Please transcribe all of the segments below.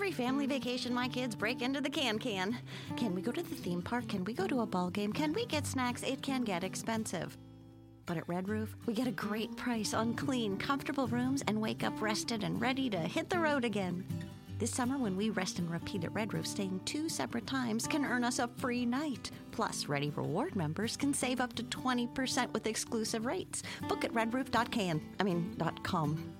Every family vacation, my kids break into the can can. Can we go to the theme park? Can we go to a ball game? Can we get snacks? It can get expensive. But at Red Roof, we get a great price on clean, comfortable rooms and wake up rested and ready to hit the road again. This summer, when we rest and repeat at Red Roof, staying two separate times can earn us a free night. Plus, Ready Reward members can save up to 20% with exclusive rates. Book at redroof.can. I mean, .com.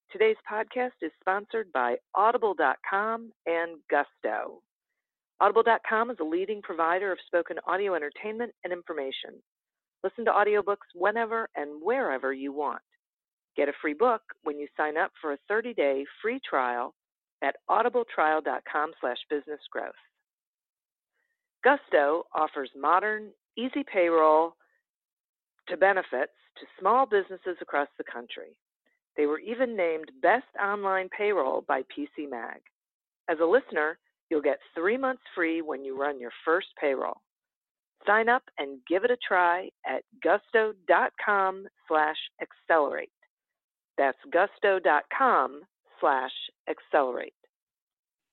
Today's podcast is sponsored by Audible.com and Gusto. Audible.com is a leading provider of spoken audio entertainment and information. Listen to audiobooks whenever and wherever you want. Get a free book when you sign up for a 30-day free trial at audibletrial.com slash businessgrowth. Gusto offers modern, easy payroll to benefits to small businesses across the country. They were even named Best Online Payroll by PC Mag. As a listener, you'll get three months free when you run your first payroll. Sign up and give it a try at gusto.com slash accelerate. That's gusto.com slash accelerate.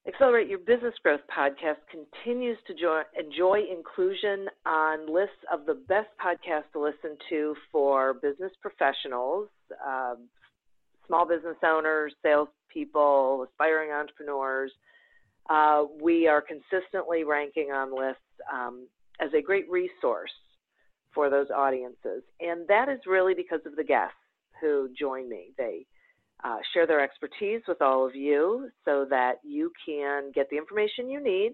Accelerate Your Business Growth podcast continues to joy, enjoy inclusion on lists of the best podcasts to listen to for business professionals, uh, small business owners, salespeople, aspiring entrepreneurs. Uh, we are consistently ranking on lists um, as a great resource for those audiences. And that is really because of the guests who join me. They uh, share their expertise with all of you so that you can get the information you need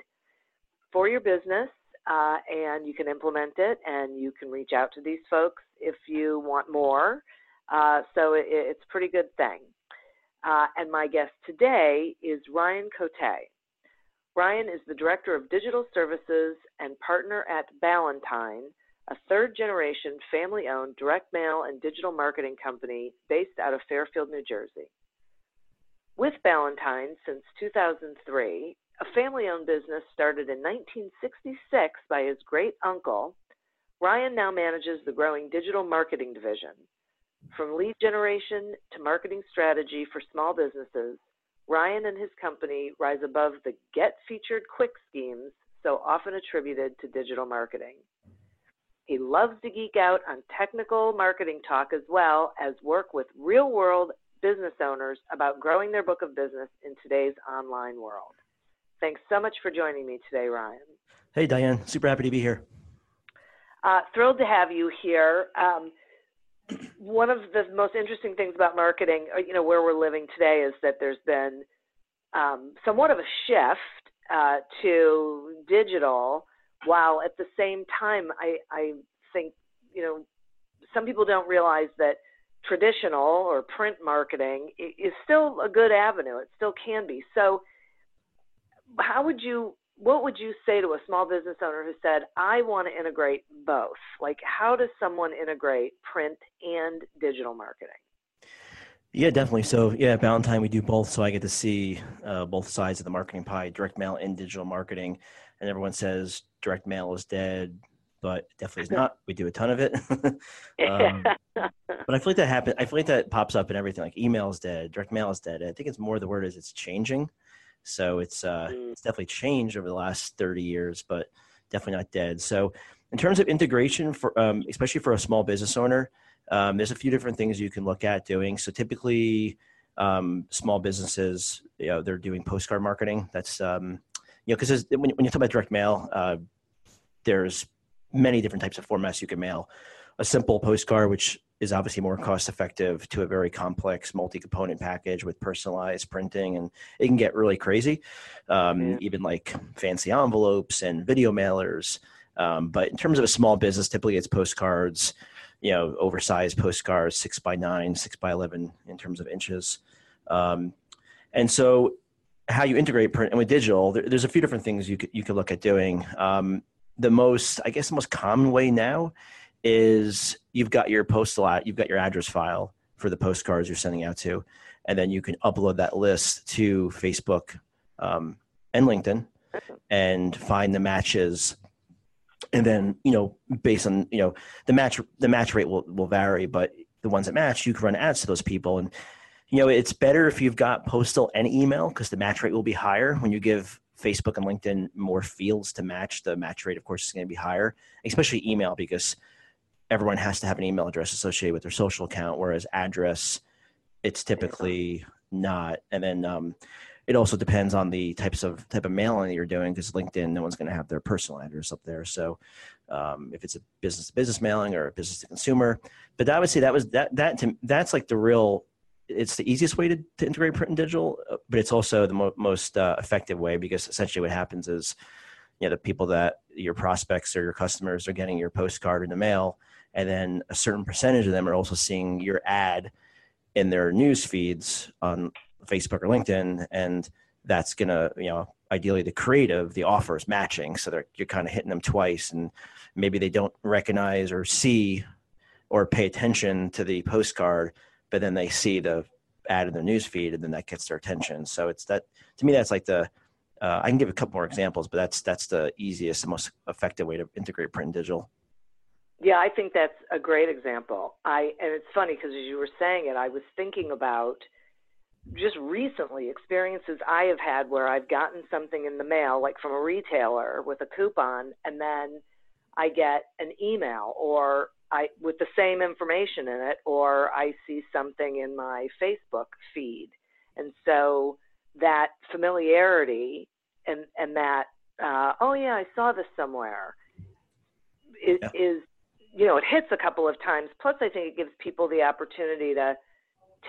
for your business uh, and you can implement it and you can reach out to these folks if you want more. Uh, so it, it's a pretty good thing. Uh, and my guest today is Ryan Cote. Ryan is the Director of Digital Services and partner at Ballantine, a third generation family owned direct mail and digital marketing company based out of Fairfield, New Jersey. With Ballantine since 2003, a family owned business started in 1966 by his great uncle, Ryan now manages the growing digital marketing division. From lead generation to marketing strategy for small businesses, Ryan and his company rise above the get featured quick schemes so often attributed to digital marketing. He loves to geek out on technical marketing talk as well as work with real world business owners about growing their book of business in today's online world. Thanks so much for joining me today, Ryan. Hey, Diane. Super happy to be here. Uh, thrilled to have you here. Um, one of the most interesting things about marketing, uh, you know, where we're living today is that there's been um, somewhat of a shift uh, to digital while at the same time, I, I think, you know, some people don't realize that traditional or print marketing is still a good avenue. It still can be. So, how would you, what would you say to a small business owner who said, I want to integrate both? Like, how does someone integrate print and digital marketing? Yeah, definitely. So, yeah, at Ballantine, we do both. So I get to see uh, both sides of the marketing pie direct mail and digital marketing. And everyone says direct mail is dead, but definitely is not. We do a ton of it. um, but I feel like that happens. I feel like that pops up in everything. Like email is dead, direct mail is dead. I think it's more the word is it's changing. So it's uh, mm. it's definitely changed over the last 30 years, but definitely not dead. So in terms of integration for um, especially for a small business owner, um, there's a few different things you can look at doing. So typically, um, small businesses, you know, they're doing postcard marketing. That's um, you know, because when, when you talk about direct mail, uh, there's many different types of formats you can mail. A simple postcard, which is obviously more cost effective, to a very complex multi-component package with personalized printing, and it can get really crazy. Um, yeah. Even like fancy envelopes and video mailers. Um, but in terms of a small business, typically it's postcards you know, oversized postcards, six by nine, six by 11 in terms of inches. Um, and so how you integrate print and with digital, there, there's a few different things you could, you could look at doing. Um, the most, I guess the most common way now is you've got your postal you've got your address file for the postcards you're sending out to, and then you can upload that list to Facebook um, and LinkedIn and find the matches. And then you know based on you know the match the match rate will will vary but the ones that match you can run ads to those people. And you know it's better if you've got postal and email because the match rate will be higher. When you give facebook and linkedin more fields to match the match rate of course is going to be higher especially email because everyone has to have an email address associated with their social account whereas address it's typically not. And then um, it also depends on the types of type of mailing that you're doing because linkedin no one's going to have their personal address up there. So um, if it's a business to business mailing or a business to consumer but i would say that was that that to, that's like the real it's the easiest way to, to integrate print and digital uh, but it's also the mo- most uh, effective way because essentially what happens is you know the people that your prospects or your customers are getting your postcard in the mail and then a certain percentage of them are also seeing your ad in their news feeds on Facebook or LinkedIn, and that's gonna you know ideally the creative, the offer is matching, so they're you're kind of hitting them twice, and maybe they don't recognize or see or pay attention to the postcard, but then they see the ad in their news feed, and then that gets their attention. So it's that to me that's like the uh, I can give a couple more examples, but that's that's the easiest, the most effective way to integrate print and digital. Yeah, I think that's a great example. I and it's funny because as you were saying it, I was thinking about just recently experiences I have had where I've gotten something in the mail, like from a retailer with a coupon, and then I get an email or I with the same information in it, or I see something in my Facebook feed, and so that familiarity and and that uh, oh yeah, I saw this somewhere is, yeah. is you know it hits a couple of times. Plus, I think it gives people the opportunity to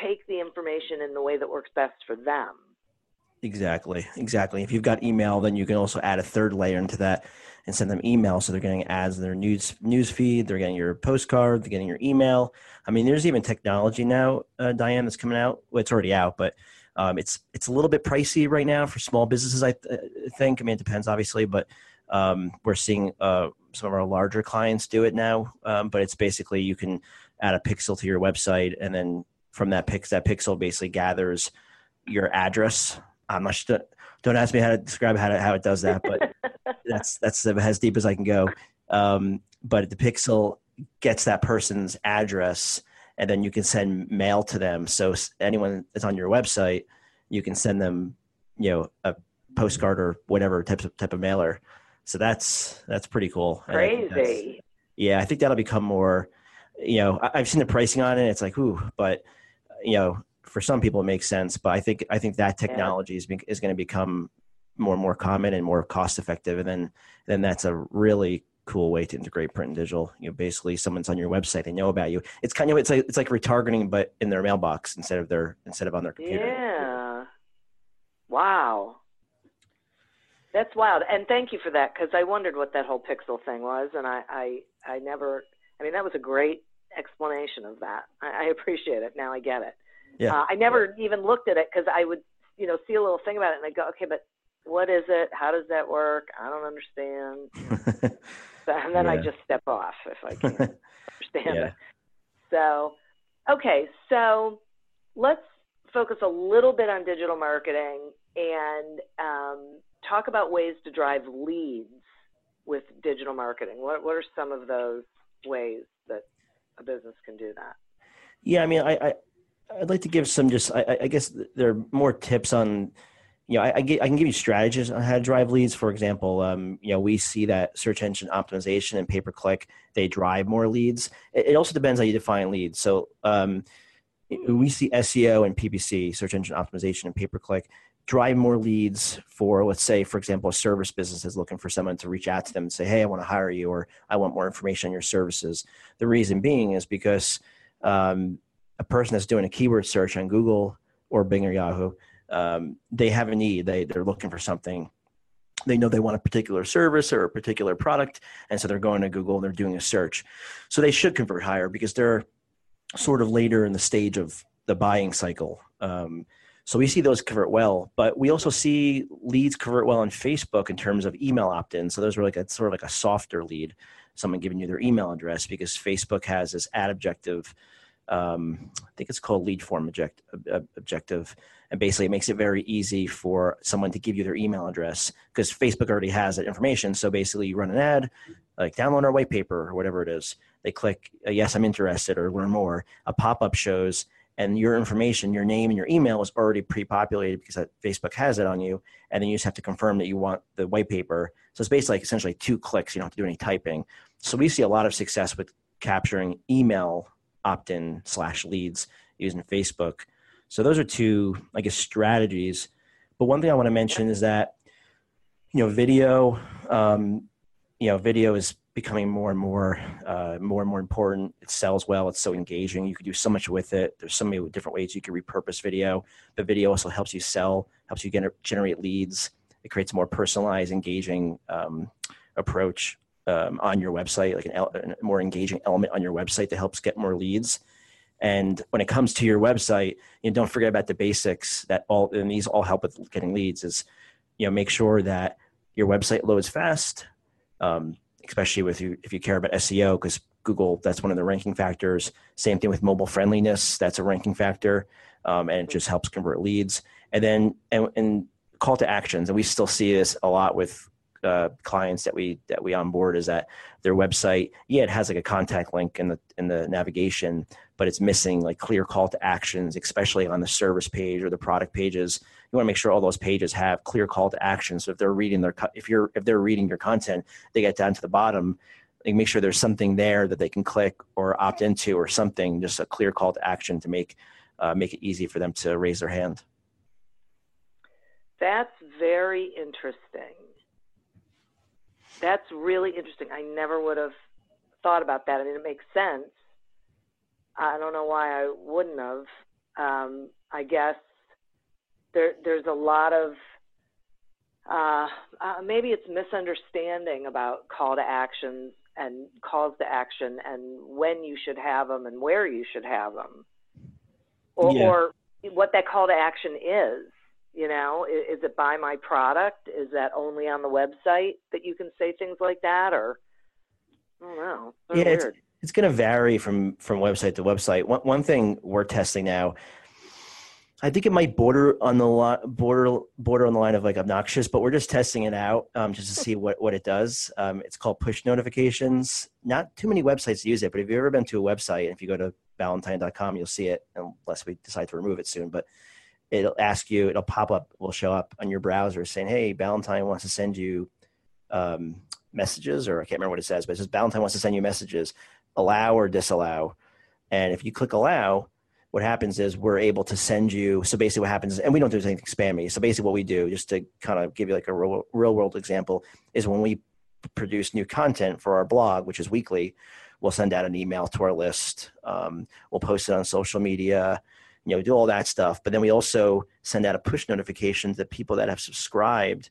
take the information in the way that works best for them. Exactly, exactly. If you've got email, then you can also add a third layer into that and send them email, so they're getting ads in their news news feed. They're getting your postcard. They're getting your email. I mean, there's even technology now, uh, Diane, that's coming out. Well, it's already out, but um, it's it's a little bit pricey right now for small businesses. I th- think. I mean, it depends, obviously, but um, we're seeing uh, some of our larger clients do it now. Um, but it's basically you can add a pixel to your website and then from that pix that pixel basically gathers your address. I'm not sure, don't ask me how to describe how to, how it does that, but that's that's as deep as I can go. Um, but the pixel gets that person's address, and then you can send mail to them. So anyone that's on your website, you can send them, you know, a postcard or whatever type of type of mailer. So that's that's pretty cool. Crazy. yeah, I think that'll become more. You know, I've seen the pricing on it. It's like, ooh, but you know, for some people it makes sense, but I think I think that technology yeah. is is going to become more and more common and more cost effective, and then then that's a really cool way to integrate print and digital. You know, basically someone's on your website, they know about you. It's kind of it's like it's like retargeting, but in their mailbox instead of their instead of on their computer. Yeah. Wow. That's wild, and thank you for that because I wondered what that whole pixel thing was, and I, I, I never. I mean, that was a great explanation of that. I, I appreciate it. Now I get it. Yeah. Uh, I never yeah. even looked at it because I would, you know, see a little thing about it and I go, okay, but what is it? How does that work? I don't understand. so, and then yeah. I just step off if I can't understand yeah. it. So, okay, so let's focus a little bit on digital marketing and um, talk about ways to drive leads with digital marketing? What what are some of those ways that a business can do that? Yeah, I mean, I, I I'd like to give some just I, I guess there are more tips on you know, I, I, get, I, can give you strategies on how to drive leads. For example, um, you know, we see that search engine optimization and pay per click they drive more leads. It, it, also depends how you define leads. So um, we see SEO and PPC, search engine optimization and pay per click, drive more leads for, let's say, for example, a service business is looking for someone to reach out to them and say, "Hey, I want to hire you," or "I want more information on your services." The reason being is because um, a person that's doing a keyword search on Google or Bing or Yahoo um, they have a need. They they're looking for something. They know they want a particular service or a particular product, and so they're going to Google and they're doing a search. So they should convert higher because they're sort of later in the stage of the buying cycle. Um, so we see those convert well, but we also see leads convert well on Facebook in terms of email opt-in. So those are like a sort of like a softer lead, someone giving you their email address because Facebook has this ad objective um, I think it's called lead form object, objective. And basically, it makes it very easy for someone to give you their email address because Facebook already has that information. So basically, you run an ad, like download our white paper or whatever it is. They click, yes, I'm interested or learn more. A pop up shows, and your information, your name and your email is already pre populated because Facebook has it on you. And then you just have to confirm that you want the white paper. So it's basically like essentially two clicks. You don't have to do any typing. So we see a lot of success with capturing email opt-in slash leads using Facebook. So those are two, I guess, strategies. But one thing I want to mention is that, you know, video, um, you know, video is becoming more and more, uh, more and more important. It sells well. It's so engaging. You could do so much with it. There's so many different ways you can repurpose video. But video also helps you sell, helps you gener- generate leads. It creates a more personalized, engaging um, approach um, on your website, like an, a more engaging element on your website that helps get more leads. And when it comes to your website, you know, don't forget about the basics that all, and these all help with getting leads is, you know, make sure that your website loads fast, um, especially with you, if you care about SEO, because Google, that's one of the ranking factors. Same thing with mobile friendliness. That's a ranking factor. Um, and it just helps convert leads. And then, and, and call to actions. And we still see this a lot with uh, clients that we that we onboard is that their website, yeah, it has like a contact link in the in the navigation, but it's missing like clear call to actions, especially on the service page or the product pages. You want to make sure all those pages have clear call to action. So if they're reading their if you're if they're reading your content, they get down to the bottom. Make sure there's something there that they can click or opt into or something, just a clear call to action to make uh, make it easy for them to raise their hand. That's very interesting that's really interesting. I never would have thought about that. I mean, it makes sense. I don't know why I wouldn't have. Um, I guess there there's a lot of uh, uh, maybe it's misunderstanding about call to actions and calls to action and when you should have them and where you should have them, or, yeah. or what that call to action is. You know, is, is it buy my product? Is that only on the website that you can say things like that, or I don't know. yeah, it's, it's going to vary from from website to website. One one thing we're testing now. I think it might border on the line, border border on the line of like obnoxious, but we're just testing it out um, just to see what what it does. Um, it's called push notifications. Not too many websites use it, but if you've ever been to a website, and if you go to ballantine.com, you'll see it, unless we decide to remove it soon. But it'll ask you, it'll pop up, will show up on your browser saying, "Hey, Ballantine wants to send you um, messages," or I can't remember what it says, but it says Ballantine wants to send you messages. Allow or disallow, and if you click allow, what happens is we're able to send you. So basically, what happens is, and we don't do anything spammy. So basically, what we do, just to kind of give you like a real, real world example, is when we produce new content for our blog, which is weekly, we'll send out an email to our list. Um, we'll post it on social media you know, do all that stuff. But then we also send out a push notification to the people that have subscribed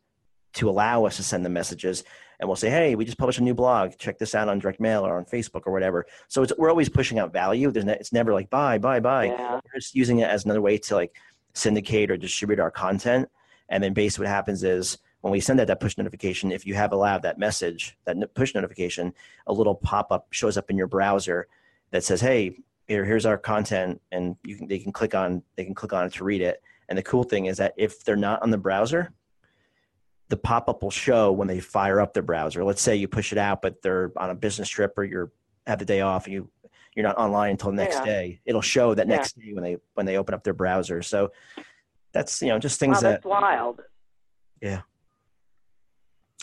to allow us to send the messages. And we'll say, hey, we just published a new blog. Check this out on direct mail or on Facebook or whatever. So we're always pushing out value. There's ne- it's never like buy, buy, buy. Yeah. We're just using it as another way to like syndicate or distribute our content. And then basically what happens is when we send out that push notification, if you have allowed that message, that push notification, a little pop up shows up in your browser that says, hey, here, here's our content and you can they can click on they can click on it to read it and the cool thing is that if they're not on the browser the pop-up will show when they fire up their browser. Let's say you push it out, but they're on a business trip or you're have the day off and you you're not online until the next yeah. day. It'll show that next yeah. day when they when they open up their browser. So that's you know just things wow, that wild. Yeah.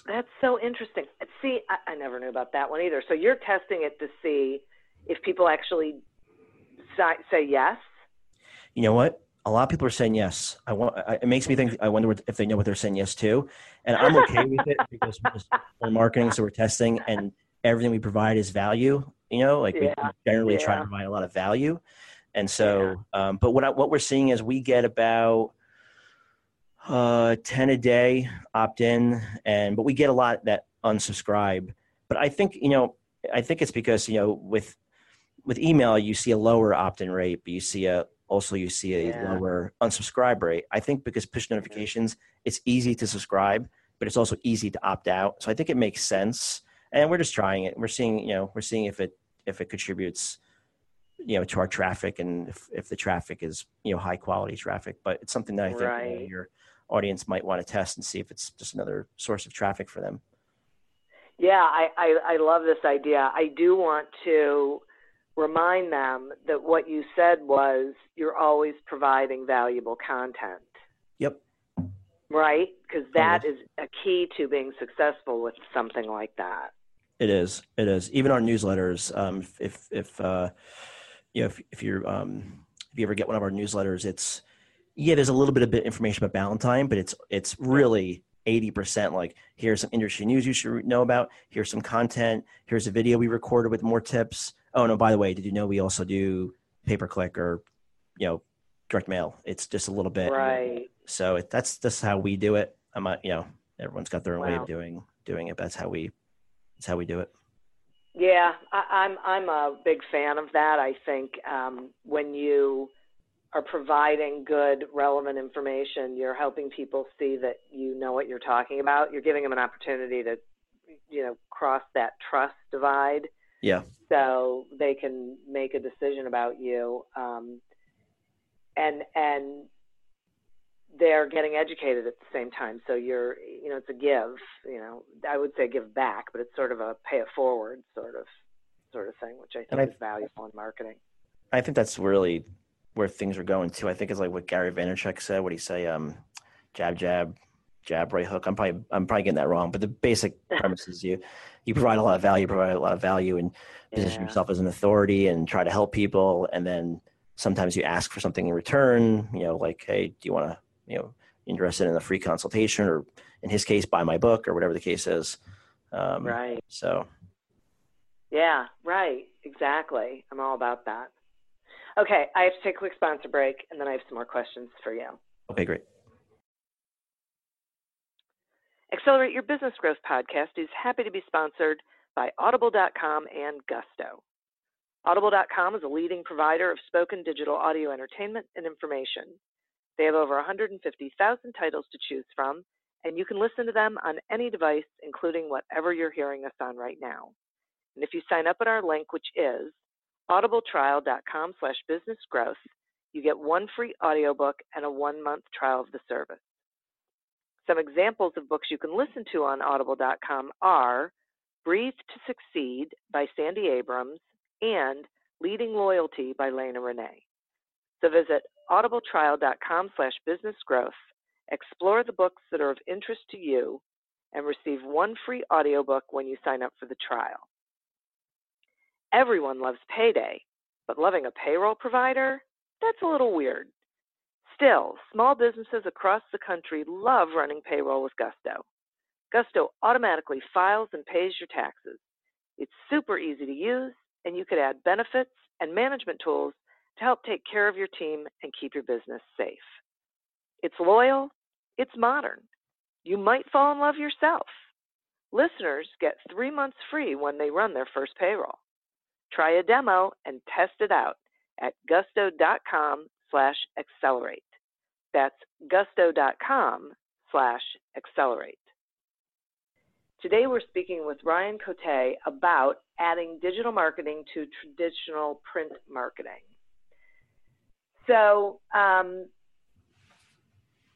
That's so interesting. See, I, I never knew about that one either. So you're testing it to see if people actually say yes. You know what? A lot of people are saying yes. I want. I, it makes me think. I wonder if they know what they're saying yes to, and I'm okay with it because we're, just, we're marketing, so we're testing, and everything we provide is value. You know, like yeah. we generally yeah. try to provide a lot of value, and so. Yeah. Um, but what I, what we're seeing is we get about uh, 10 a day opt in and but we get a lot that unsubscribe but i think you know i think it's because you know with with email you see a lower opt-in rate but you see a also you see a yeah. lower unsubscribe rate. I think because push notifications it's easy to subscribe but it's also easy to opt out. So i think it makes sense. And we're just trying it. We're seeing you know we're seeing if it if it contributes you know to our traffic and if, if the traffic is you know high quality traffic. But it's something that i think right. you know, your audience might want to test and see if it's just another source of traffic for them. Yeah i i, I love this idea. I do want to remind them that what you said was you're always providing valuable content. Yep. Right? Because that is. a key to being successful with something like that. It is. It is. Even our newsletters um, if if uh, you know, if, if you're um, if you ever get one of our newsletters, it's yeah, there's a little bit of information about Ballantine, but it's it's really 80% like here's some industry news you should know about. Here's some content. Here's a video we recorded with more tips. Oh no by the way did you know we also do pay per click or you know direct mail? It's just a little bit right. So it, that's just how we do it. I'm not you know everyone's got their own wow. way of doing doing it that's how we that's how we do it. Yeah, I, am I'm, I'm a big fan of that. I think um, when you are providing good, relevant information, you're helping people see that you know what you're talking about. You're giving them an opportunity to, you know, cross that trust divide. Yeah. So they can make a decision about you. Um, and and they're getting educated at the same time. So you're, you know, it's a give. You know, I would say give back, but it's sort of a pay it forward sort of sort of thing, which I think I, is valuable in marketing. I think that's really where things are going too. I think it's like what Gary Vaynerchuk said. What do he say? Um, jab, jab, jab, right hook. I'm probably I'm probably getting that wrong, but the basic premise is you you provide a lot of value, provide a lot of value, and position yeah. yourself as an authority and try to help people, and then sometimes you ask for something in return. You know, like, hey, do you want to you know interested in a free consultation or in his case buy my book or whatever the case is um, right so yeah right exactly i'm all about that okay i have to take a quick sponsor break and then i have some more questions for you. Okay great. Accelerate your business growth podcast is happy to be sponsored by audible.com and gusto. Audible.com is a leading provider of spoken digital audio entertainment and information. They have over 150,000 titles to choose from, and you can listen to them on any device, including whatever you're hearing us on right now. And if you sign up at our link, which is audibletrial.com slash businessgrowth, you get one free audiobook and a one-month trial of the service. Some examples of books you can listen to on audible.com are Breathe to Succeed by Sandy Abrams and Leading Loyalty by Lena Renee. So visit audibletrial.com slash businessgrowth, explore the books that are of interest to you, and receive one free audiobook when you sign up for the trial. Everyone loves payday, but loving a payroll provider? That's a little weird. Still, small businesses across the country love running payroll with Gusto. Gusto automatically files and pays your taxes. It's super easy to use, and you could add benefits and management tools to help take care of your team and keep your business safe. It's loyal, it's modern. You might fall in love yourself. Listeners get three months free when they run their first payroll. Try a demo and test it out at gusto.com slash accelerate. That's gusto.com slash accelerate. Today we're speaking with Ryan Cote about adding digital marketing to traditional print marketing. So um,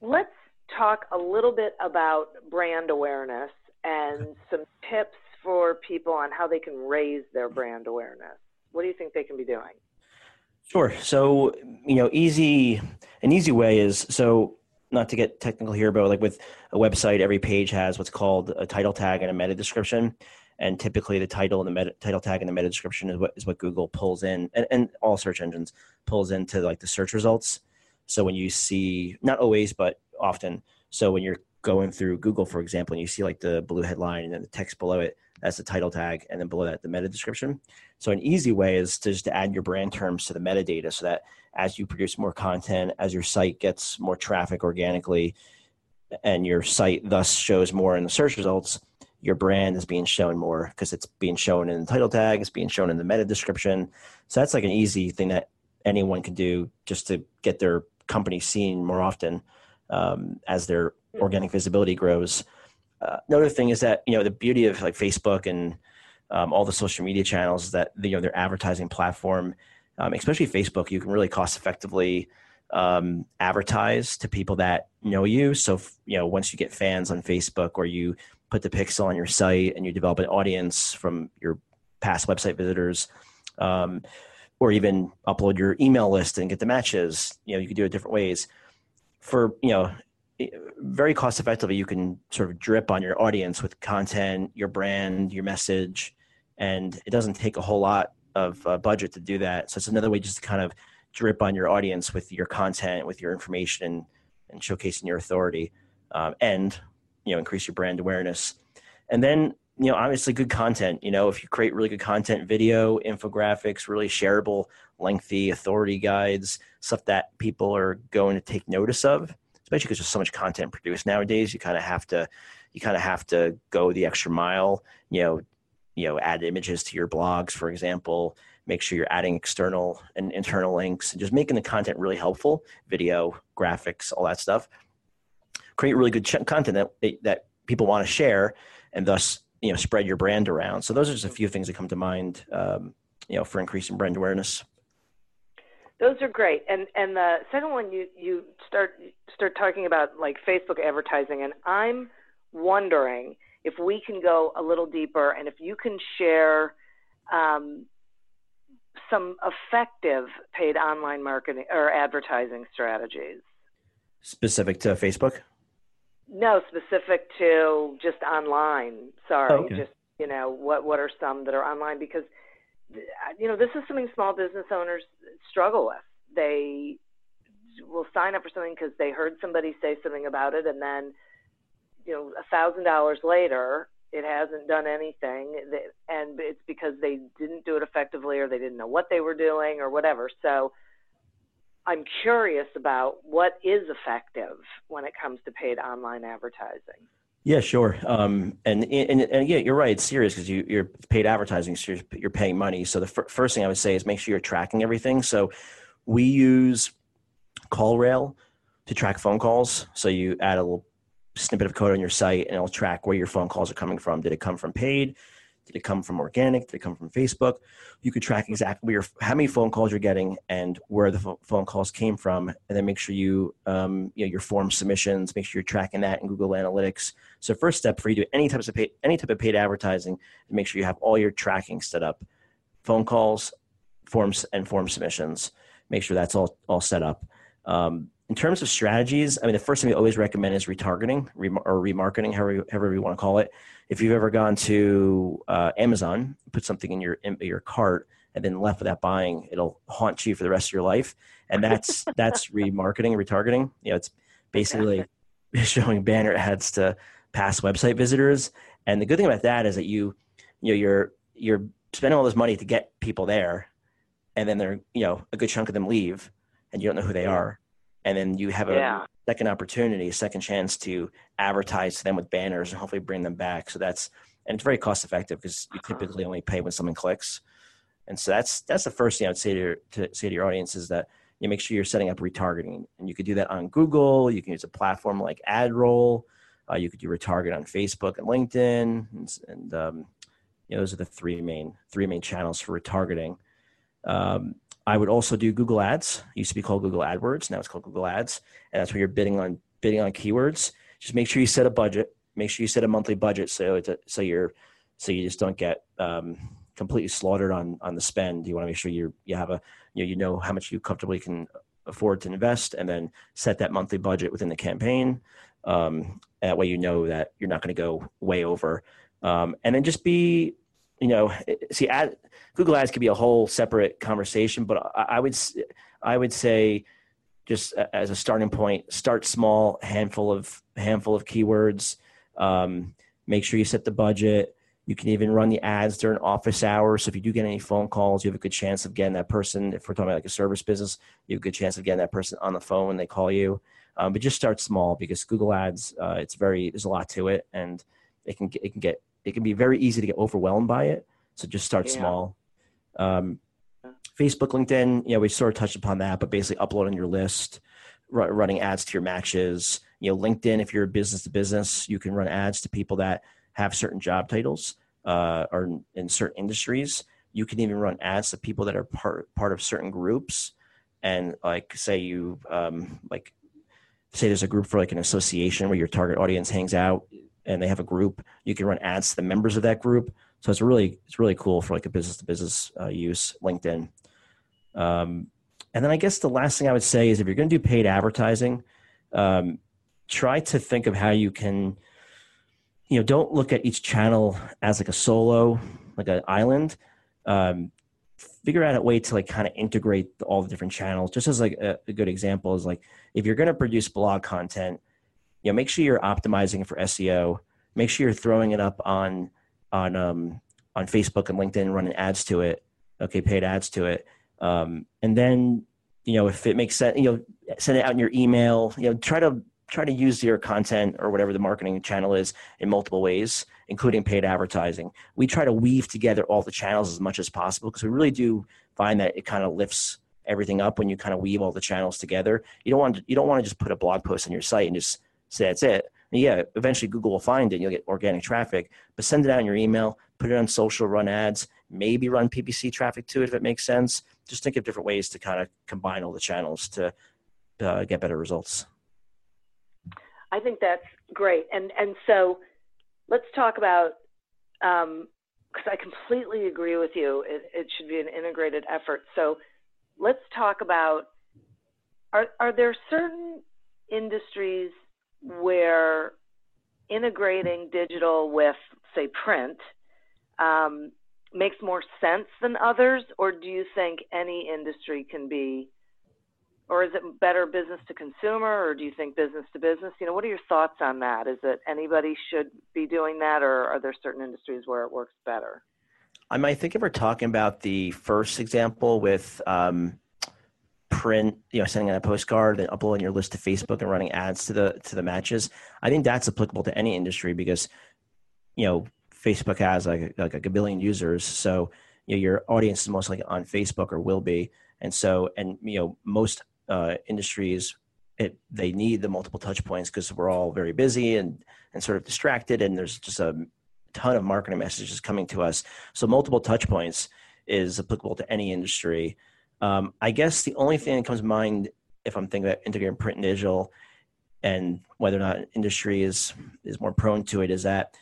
let's talk a little bit about brand awareness and some tips for people on how they can raise their brand awareness. What do you think they can be doing? Sure. So, you know, easy an easy way is so not to get technical here, but like with a website, every page has what's called a title tag and a meta description. And typically the title and the meta, title tag and the meta description is what is what Google pulls in and, and all search engines pulls into like the search results. So when you see not always, but often, so when you're going through Google, for example, and you see like the blue headline and then the text below it, that's the title tag, and then below that the meta description. So an easy way is to just add your brand terms to the metadata, so that as you produce more content, as your site gets more traffic organically, and your site thus shows more in the search results, your brand is being shown more because it's being shown in the title tag, it's being shown in the meta description. So that's like an easy thing that anyone can do just to get their company seen more often um, as their organic visibility grows. Uh, another thing is that you know the beauty of like Facebook and um, all the social media channels that you know their advertising platform, um, especially Facebook, you can really cost effectively um, advertise to people that know you. So you know once you get fans on Facebook or you put the pixel on your site and you develop an audience from your past website visitors. Um, or even upload your email list and get the matches. You know, you can do it different ways. For you know, very cost effectively you can sort of drip on your audience with content your brand your message and it doesn't take a whole lot of uh, budget to do that. So it's another way just to kind of drip on your audience with your content with your information and, showcasing your authority um, and you know increase your brand awareness. And then you know obviously good content you know if you create really good content video infographics really shareable lengthy authority guides stuff that people are going to take notice of especially because there's so much content produced nowadays. You kind of have to, you kind of have to go the extra mile. You know, you know, add images to your blogs, for example. Make sure you're adding external and internal links, and just making the content really helpful. Video, graphics, all that stuff. Create really good ch- content that that people want to share, and thus you know spread your brand around. So those are just a few things that come to mind. Um, you know, for increasing brand awareness. Those are great. And and the second one you you start start talking about like Facebook advertising and I'm wondering if we can go a little deeper and if you can share um, some effective paid online marketing or advertising strategies. Specific to Facebook? No, specific to just online. Sorry, oh, okay. just you know what what are some that are online because you know, this is something small business owners struggle with. They will sign up for something because they heard somebody say something about it, and then, you know, a thousand dollars later, it hasn't done anything, and it's because they didn't do it effectively, or they didn't know what they were doing, or whatever. So, I'm curious about what is effective when it comes to paid online advertising. Yeah, sure. Um, and, and, and yeah, you're right. It's serious because you, you're paid advertising, so you're, you're paying money. So the first thing I would say is make sure you're tracking everything. So we use CallRail to track phone calls. So you add a little snippet of code on your site, and it'll track where your phone calls are coming from. Did it come from paid? Did it come from organic? Did it come from Facebook? You could track exactly your, how many phone calls you're getting and where the phone calls came from, and then make sure you, um, you know, your form submissions. Make sure you're tracking that in Google Analytics. So first step for you to do any types of paid, any type of paid advertising, make sure you have all your tracking set up, phone calls, forms, and form submissions. Make sure that's all all set up. Um, in terms of strategies, I mean, the first thing we always recommend is retargeting or remarketing, however, however you want to call it. If you've ever gone to uh, Amazon, put something in your in your cart, and then left without buying, it'll haunt you for the rest of your life. And that's that's remarketing, retargeting. You know, it's basically showing banner ads to past website visitors. And the good thing about that is that you, you know, you're you're spending all this money to get people there, and then they're you know a good chunk of them leave, and you don't know who they are and then you have a yeah. second opportunity, a second chance to advertise to them with banners and hopefully bring them back. So that's and it's very cost effective because you typically only pay when someone clicks. And so that's that's the first thing I would say to, your, to say to your audience is that you make sure you're setting up retargeting, and you could do that on Google. You can use a platform like AdRoll. Uh, you could do retarget on Facebook and LinkedIn, and, and um, you know, those are the three main three main channels for retargeting. Um, I would also do Google Ads. It used to be called Google AdWords. Now it's called Google Ads, and that's where you're bidding on bidding on keywords, just make sure you set a budget. Make sure you set a monthly budget so it's a, so you're so you just don't get um, completely slaughtered on on the spend. You want to make sure you you have a you know, you know how much you comfortably can afford to invest, and then set that monthly budget within the campaign. Um, that way, you know that you're not going to go way over, um, and then just be you know see ad, Google Ads could be a whole separate conversation, but I, I would I would say just as a starting point, start small, handful of handful of keywords. Um, make sure you set the budget. You can even run the ads during office hours. So if you do get any phone calls, you have a good chance of getting that person. If we're talking about like a service business, you have a good chance of getting that person on the phone when they call you. Um, but just start small because Google Ads, uh, it's very there's a lot to it, and it can it can get it can be very easy to get overwhelmed by it. So just start yeah. small. Um, Facebook, LinkedIn, you know, we sort of touched upon that, but basically uploading your list, r- running ads to your matches. You know, LinkedIn, if you're a business to business, you can run ads to people that have certain job titles uh, or in certain industries. You can even run ads to people that are part part of certain groups, and like say you um, like say there's a group for like an association where your target audience hangs out, and they have a group. You can run ads to the members of that group. So it's really it's really cool for like a business to business use LinkedIn. Um, and then I guess the last thing I would say is if you're going to do paid advertising, um, try to think of how you can, you know, don't look at each channel as like a solo, like an island. Um, figure out a way to like kind of integrate all the different channels. Just as like a, a good example is like if you're going to produce blog content, you know, make sure you're optimizing for SEO. Make sure you're throwing it up on on um, on Facebook and LinkedIn, running ads to it. Okay, paid ads to it um, and then, you know, if it makes sense, you know, send it out in your email. You know, try to try to use your content or whatever the marketing channel is in multiple ways, including paid advertising. We try to weave together all the channels as much as possible because we really do find that it kind of lifts everything up when you kind of weave all the channels together. You don't want to, you don't want to just put a blog post on your site and just say that's it. And yeah, eventually Google will find it. You'll get organic traffic, but send it out in your email, put it on social, run ads, maybe run PPC traffic to it if it makes sense. Just think of different ways to kind of combine all the channels to uh, get better results. I think that's great. And and so let's talk about because um, I completely agree with you. It, it should be an integrated effort. So let's talk about are are there certain industries where integrating digital with say print um, makes more sense than others, or do you think any industry can be, or is it better business to consumer, or do you think business to business? You know, what are your thoughts on that? Is it anybody should be doing that, or are there certain industries where it works better? I might think if we're talking about the first example with um, print, you know, sending out a postcard, then uploading your list to Facebook and running ads to the to the matches. I think that's applicable to any industry because, you know, Facebook has like like a billion users, so you know, your audience is most likely on Facebook or will be, and so and you know most uh, industries it they need the multiple touch points because we're all very busy and and sort of distracted, and there's just a ton of marketing messages coming to us. So multiple touch points is applicable to any industry. Um, I guess the only thing that comes to mind if I'm thinking about integrating print and digital and whether or not industry is is more prone to it is that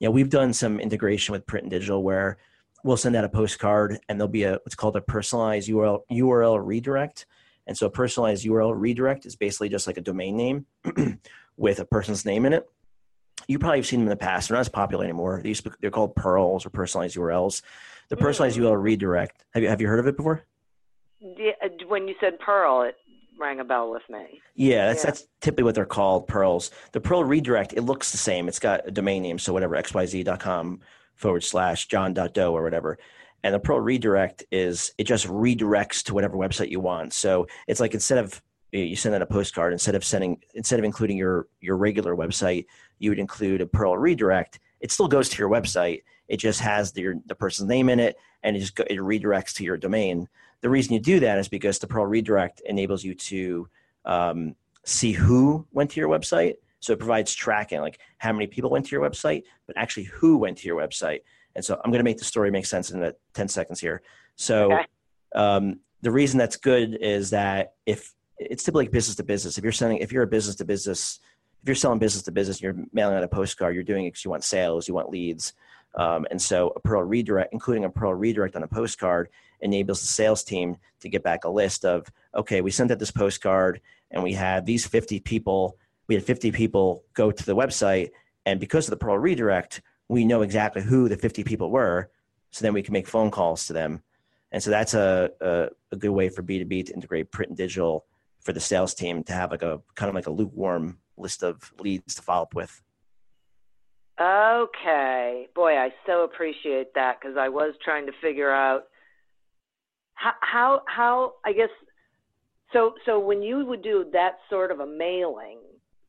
you know, we've done some integration with print and digital where we'll send out a postcard and there'll be a what's called a personalized URL URL redirect. And so a personalized URL redirect is basically just like a domain name with a person's name in it. You probably have seen them in the past. They're not as popular anymore. They used to, they're called pearls or personalized URLs. The personalized mm. URL redirect. Have you have you heard of it before? Yeah, uh, when you said pearl, it rang a bell with me. Yeah, that's yeah. that's typically what they're called, pearls. The pearl redirect, it looks the same. It's got a domain name, so whatever, xyz.com forward slash john.doe or whatever. And the pearl redirect is it just redirects to whatever website you want. So it's like instead of you send out a postcard, instead of sending instead of including your your regular website, you would include a pearl redirect. It still goes to your website. It just has the, the person's name in it, and it just go, it redirects to your domain. The reason you do that is because the Pearl Redirect enables you to um, see who went to your website. So it provides tracking, like how many people went to your website, but actually who went to your website. And so I'm going to make the story make sense in the 10 seconds here. So okay. um, the reason that's good is that if it's typically business to business. If you're selling, if you're a business to business, if you're selling business to business, you're mailing out a postcard. You're doing it because you want sales, you want leads, um, and so a Pearl redirect, including a Pearl redirect on a postcard, enables the sales team to get back a list of okay, we sent out this postcard and we had these 50 people. We had 50 people go to the website, and because of the Pearl redirect, we know exactly who the 50 people were. So then we can make phone calls to them, and so that's a, a, a good way for B2B to integrate print and digital for the sales team to have like a kind of like a lukewarm list of leads to follow up with. Okay. Boy, I so appreciate that because I was trying to figure out how, how, how, I guess, so, so when you would do that sort of a mailing,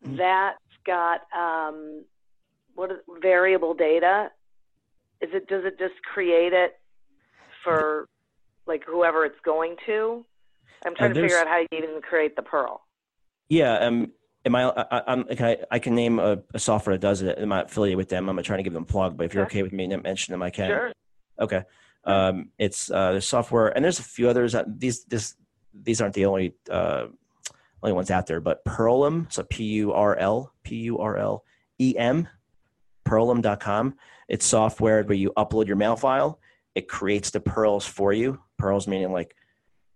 mm-hmm. that's got, um, what is, variable data? Is it, does it just create it for like whoever it's going to? I'm trying uh, to figure out how you even create the PURL. Yeah, um, am I, I I'm can I, I can name a, a, software that does it. I'm not affiliated with them. I'm not trying to give them a plug, but if you're okay with me mentioning them, I can. Sure. Okay. Um, it's uh, there's software, and there's a few others. That, these this these aren't the only uh, only ones out there, but Purlem, so P U R L P U R L E M, Purlem.com. It's software where you upload your mail file. It creates the PURLs for you. PURLs meaning like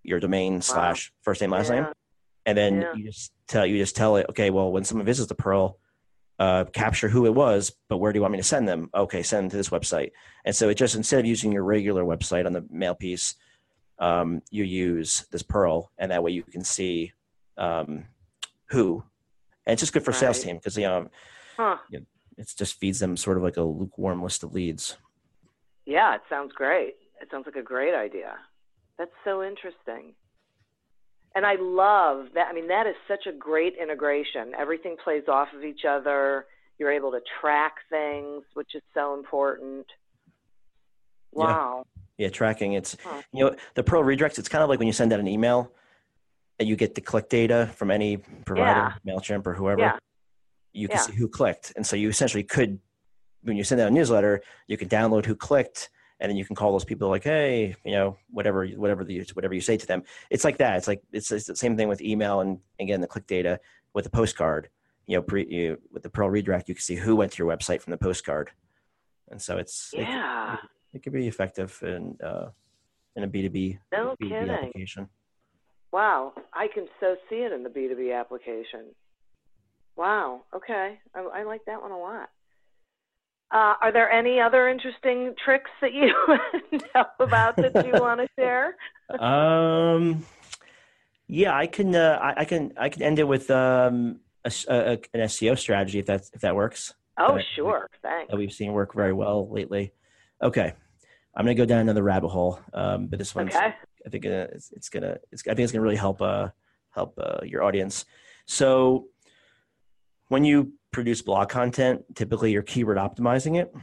your domain wow. slash first name last yeah. name and then yeah. you just tell you just tell it okay well when someone visits the PURL uh, capture who it was but where do you want me to send them? Okay send them to this website. And so it just instead of using your regular website on the mail piece um, you use this PURL and that way you can see um, who. And it's just good for right. sales team because you know, huh. you know it just feeds them sort of like a lukewarm list of leads. Yeah it sounds great. It sounds like a great idea. That's so interesting and I love that. I mean, that is such a great integration. Everything plays off of each other. You're able to track things, which is so important. Wow. Yeah, yeah tracking. It's huh. you know the PURL redirects. It's kind of like when you send out an email, and you get the click data from any provider, yeah. Mailchimp or whoever. Yeah. You can yeah. see who clicked, and so you essentially could, when you send out a newsletter, you can download who clicked and then you can call those people like hey you know whatever whatever the whatever you say to them. It's like that. It's like it's, it's the same thing with email and again the click data with the postcard. You know pre, you, with the PURL redirect you can see who went to your website from the postcard. And so it's yeah. it, it can be effective in uh, in a b2b no B2B kidding. application. Wow. I can so see it in the b2b application. Wow. Okay. I, I like that one a lot uh, are there any other interesting tricks that you know about that you want to share? um, yeah, I can. Uh, I, I, can. I can end it with um, a, a, an SEO strategy if that if that works. Oh, sure. Thanks. That we've seen work very well lately. Okay, I'm gonna go down another rabbit hole, um, but this one's. Okay. I think uh, it's, it's, gonna. It's, I think it's gonna really help. Uh, help uh, your audience. So, when you produce blog content, typically you're keyword optimizing it.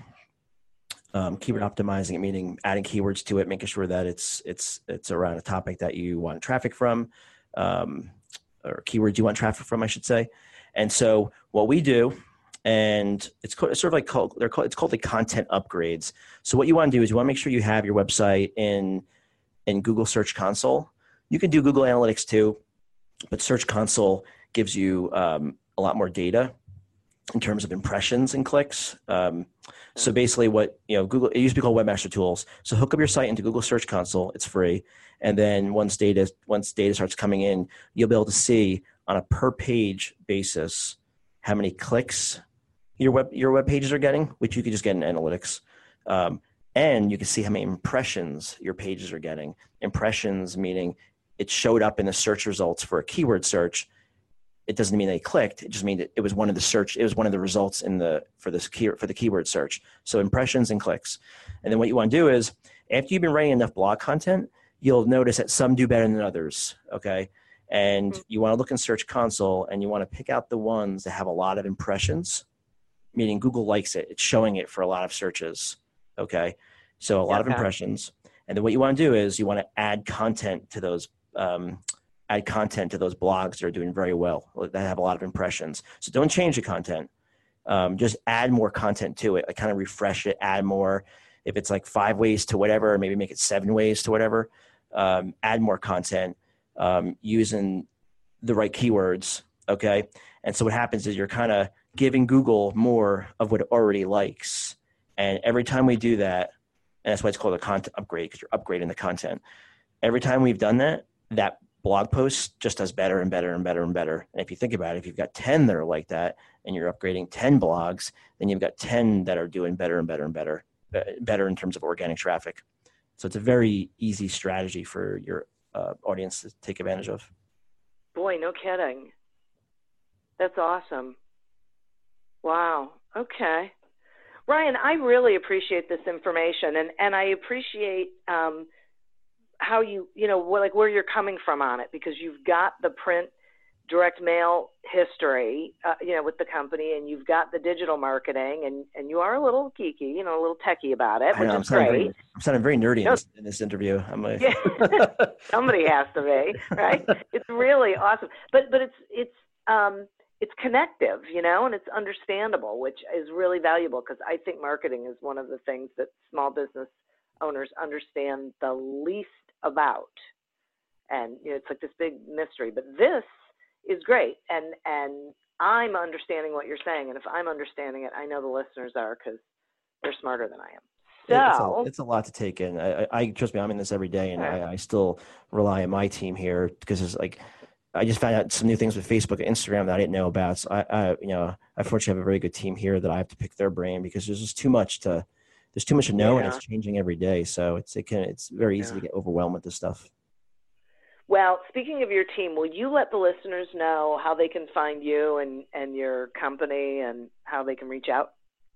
Um, keyword optimizing it meaning adding keywords to it, making sure that it's it's it's around a topic that you want traffic from, um, or keywords you want traffic from, I should say. And so what we do, and it's, called, it's sort of like called they're called it's called the content upgrades. So what you want to do is you want to make sure you have your website in in Google Search Console. You can do Google Analytics too, but Search Console gives you um, a lot more data in terms of impressions and clicks. Um, so basically, what you know, Google it used to be called Webmaster Tools. So hook up your site into Google Search Console; it's free. And then once data once data starts coming in, you'll be able to see on a per page basis how many clicks your web your web pages are getting, which you can just get in analytics. Um, and you can see how many impressions your pages are getting. Impressions meaning it showed up in the search results for a keyword search it doesn't mean they clicked. It just means it was one of the search. It was one of the results in the for this key for the keyword search. So impressions and clicks. And then what you want to do is after you've been writing enough blog content, you'll notice that some do better than others. Okay. And mm-hmm. you want to look in Search Console and you want to pick out the ones that have a lot of impressions, meaning Google likes it. It's showing it for a lot of searches. Okay. So a lot of impressions. And then what you want to do is you want to add content to those um, add content to those blogs that are doing very well that have a lot of impressions so don't change the content um, just add more content to it like kind of refresh it add more if it's like five ways to whatever maybe make it seven ways to whatever um, add more content um, using the right keywords. Okay. And so what happens is you're kind of giving Google more of what it already likes. And every time we do that, and that's why it's called a content upgrade because you're upgrading the content. Every time we've done that, that blog posts just does better and better and better and better. And if you think about it, if you've got 10 that are like that and you're upgrading 10 blogs, then you've got 10 that are doing better and better and better, better in terms of organic traffic. So it's a very easy strategy for your uh, audience to take advantage of. Boy, no kidding. That's awesome. Wow. Okay. Ryan, I really appreciate this information and, and I appreciate um, how you you know like where you're coming from on it because you've got the print direct mail history uh, you know with the company and you've got the digital marketing and and you are a little geeky you know a little techie about it which know, is I'm great very, i'm sounding very nerdy in, this, in this interview. I'm like somebody has to be right? It's really awesome. But but it's it's um it's connective you know and it's understandable which is really valuable because i think marketing is one of the things that small business owners understand the least about. And you know, it's like this big mystery. But this is great, and and I'm understanding what you're saying. And if I'm understanding it, I know the listeners are because they're smarter than I am. So it's a, it's a, lot to take in. I, I, trust me, I'm in this every day, and I, I still rely on my team here because it's like I just found out some new things with Facebook and Instagram that I didn't know about. So I, I you know, I fortunately have a very good team here that I have to pick their brain because there's just too much to there's too much to know yeah. and it's changing every day. So it's it can it's very easy yeah. to get overwhelmed with this stuff. Well, speaking of your team, will you let the listeners know how they can find you and, and your company and how they can reach out?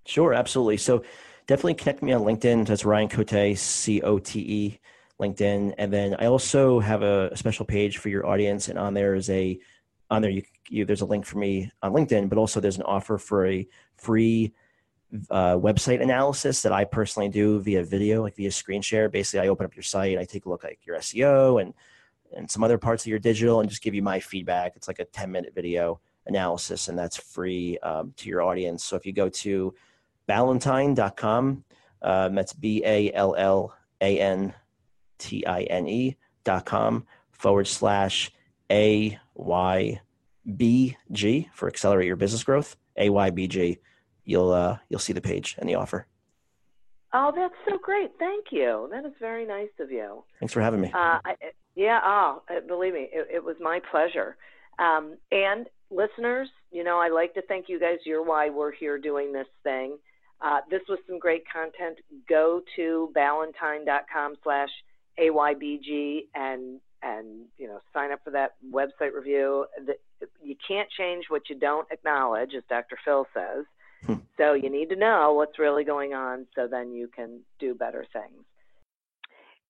Sure, absolutely. So definitely connect me on LinkedIn. That's Ryan Cote, C O T E, LinkedIn. And then I also have a, a, special page for your audience, and on there is a on there you, you there's a link for me on LinkedIn, but also there's an offer for a free uh, website analysis that I personally do via video, like via screen share. Basically, I open up your site, I take a look at your SEO and and some other parts of your digital, and just give you my feedback. It's like a 10 minute video analysis, and that's free um, to your audience. So if you go to ballantine.com, um, that's B A L L A N T I N E dot com forward slash A Y B G for accelerate your business growth. A Y B G you'll uh, you'll see the page and the offer. Oh, that's so great! Thank you. That is very nice of you. Thanks for having me. Uh, I, yeah. Oh, uh, believe me, it, it was my pleasure. Um, and listeners, you know, I like to thank you guys. You're why we're here doing this thing. Uh, this was some great content. Go to ballantine.com slash AYBG and and you know sign up for that website review. You can't change what you don't acknowledge, as Dr. Phil says. Hmm. So you need to know what's really going on so then you can do better things.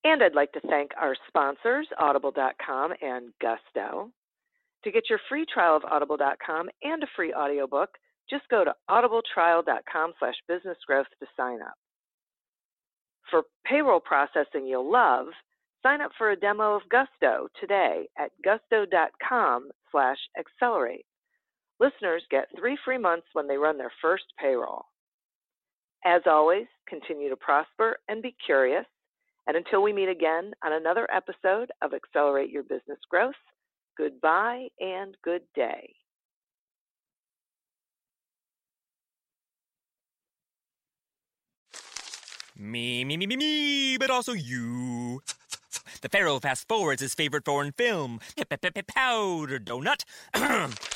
And I'd like to thank our sponsors, Audible.com and Gusto. To get your free trial of Audible.com and a free audiobook, just go to audibletrial.com slash businessgrowth to sign up. For payroll processing you'll love, sign up for a demo of Gusto today at gusto.com slash accelerate. Listeners get three free months when they run their first payroll. As always, continue to prosper and be curious. And until we meet again on another episode of Accelerate Your Business Growth, goodbye and good day. Me, me, me, me, me, but also you. The Pharaoh fast forwards his favorite foreign film, Powder Donut.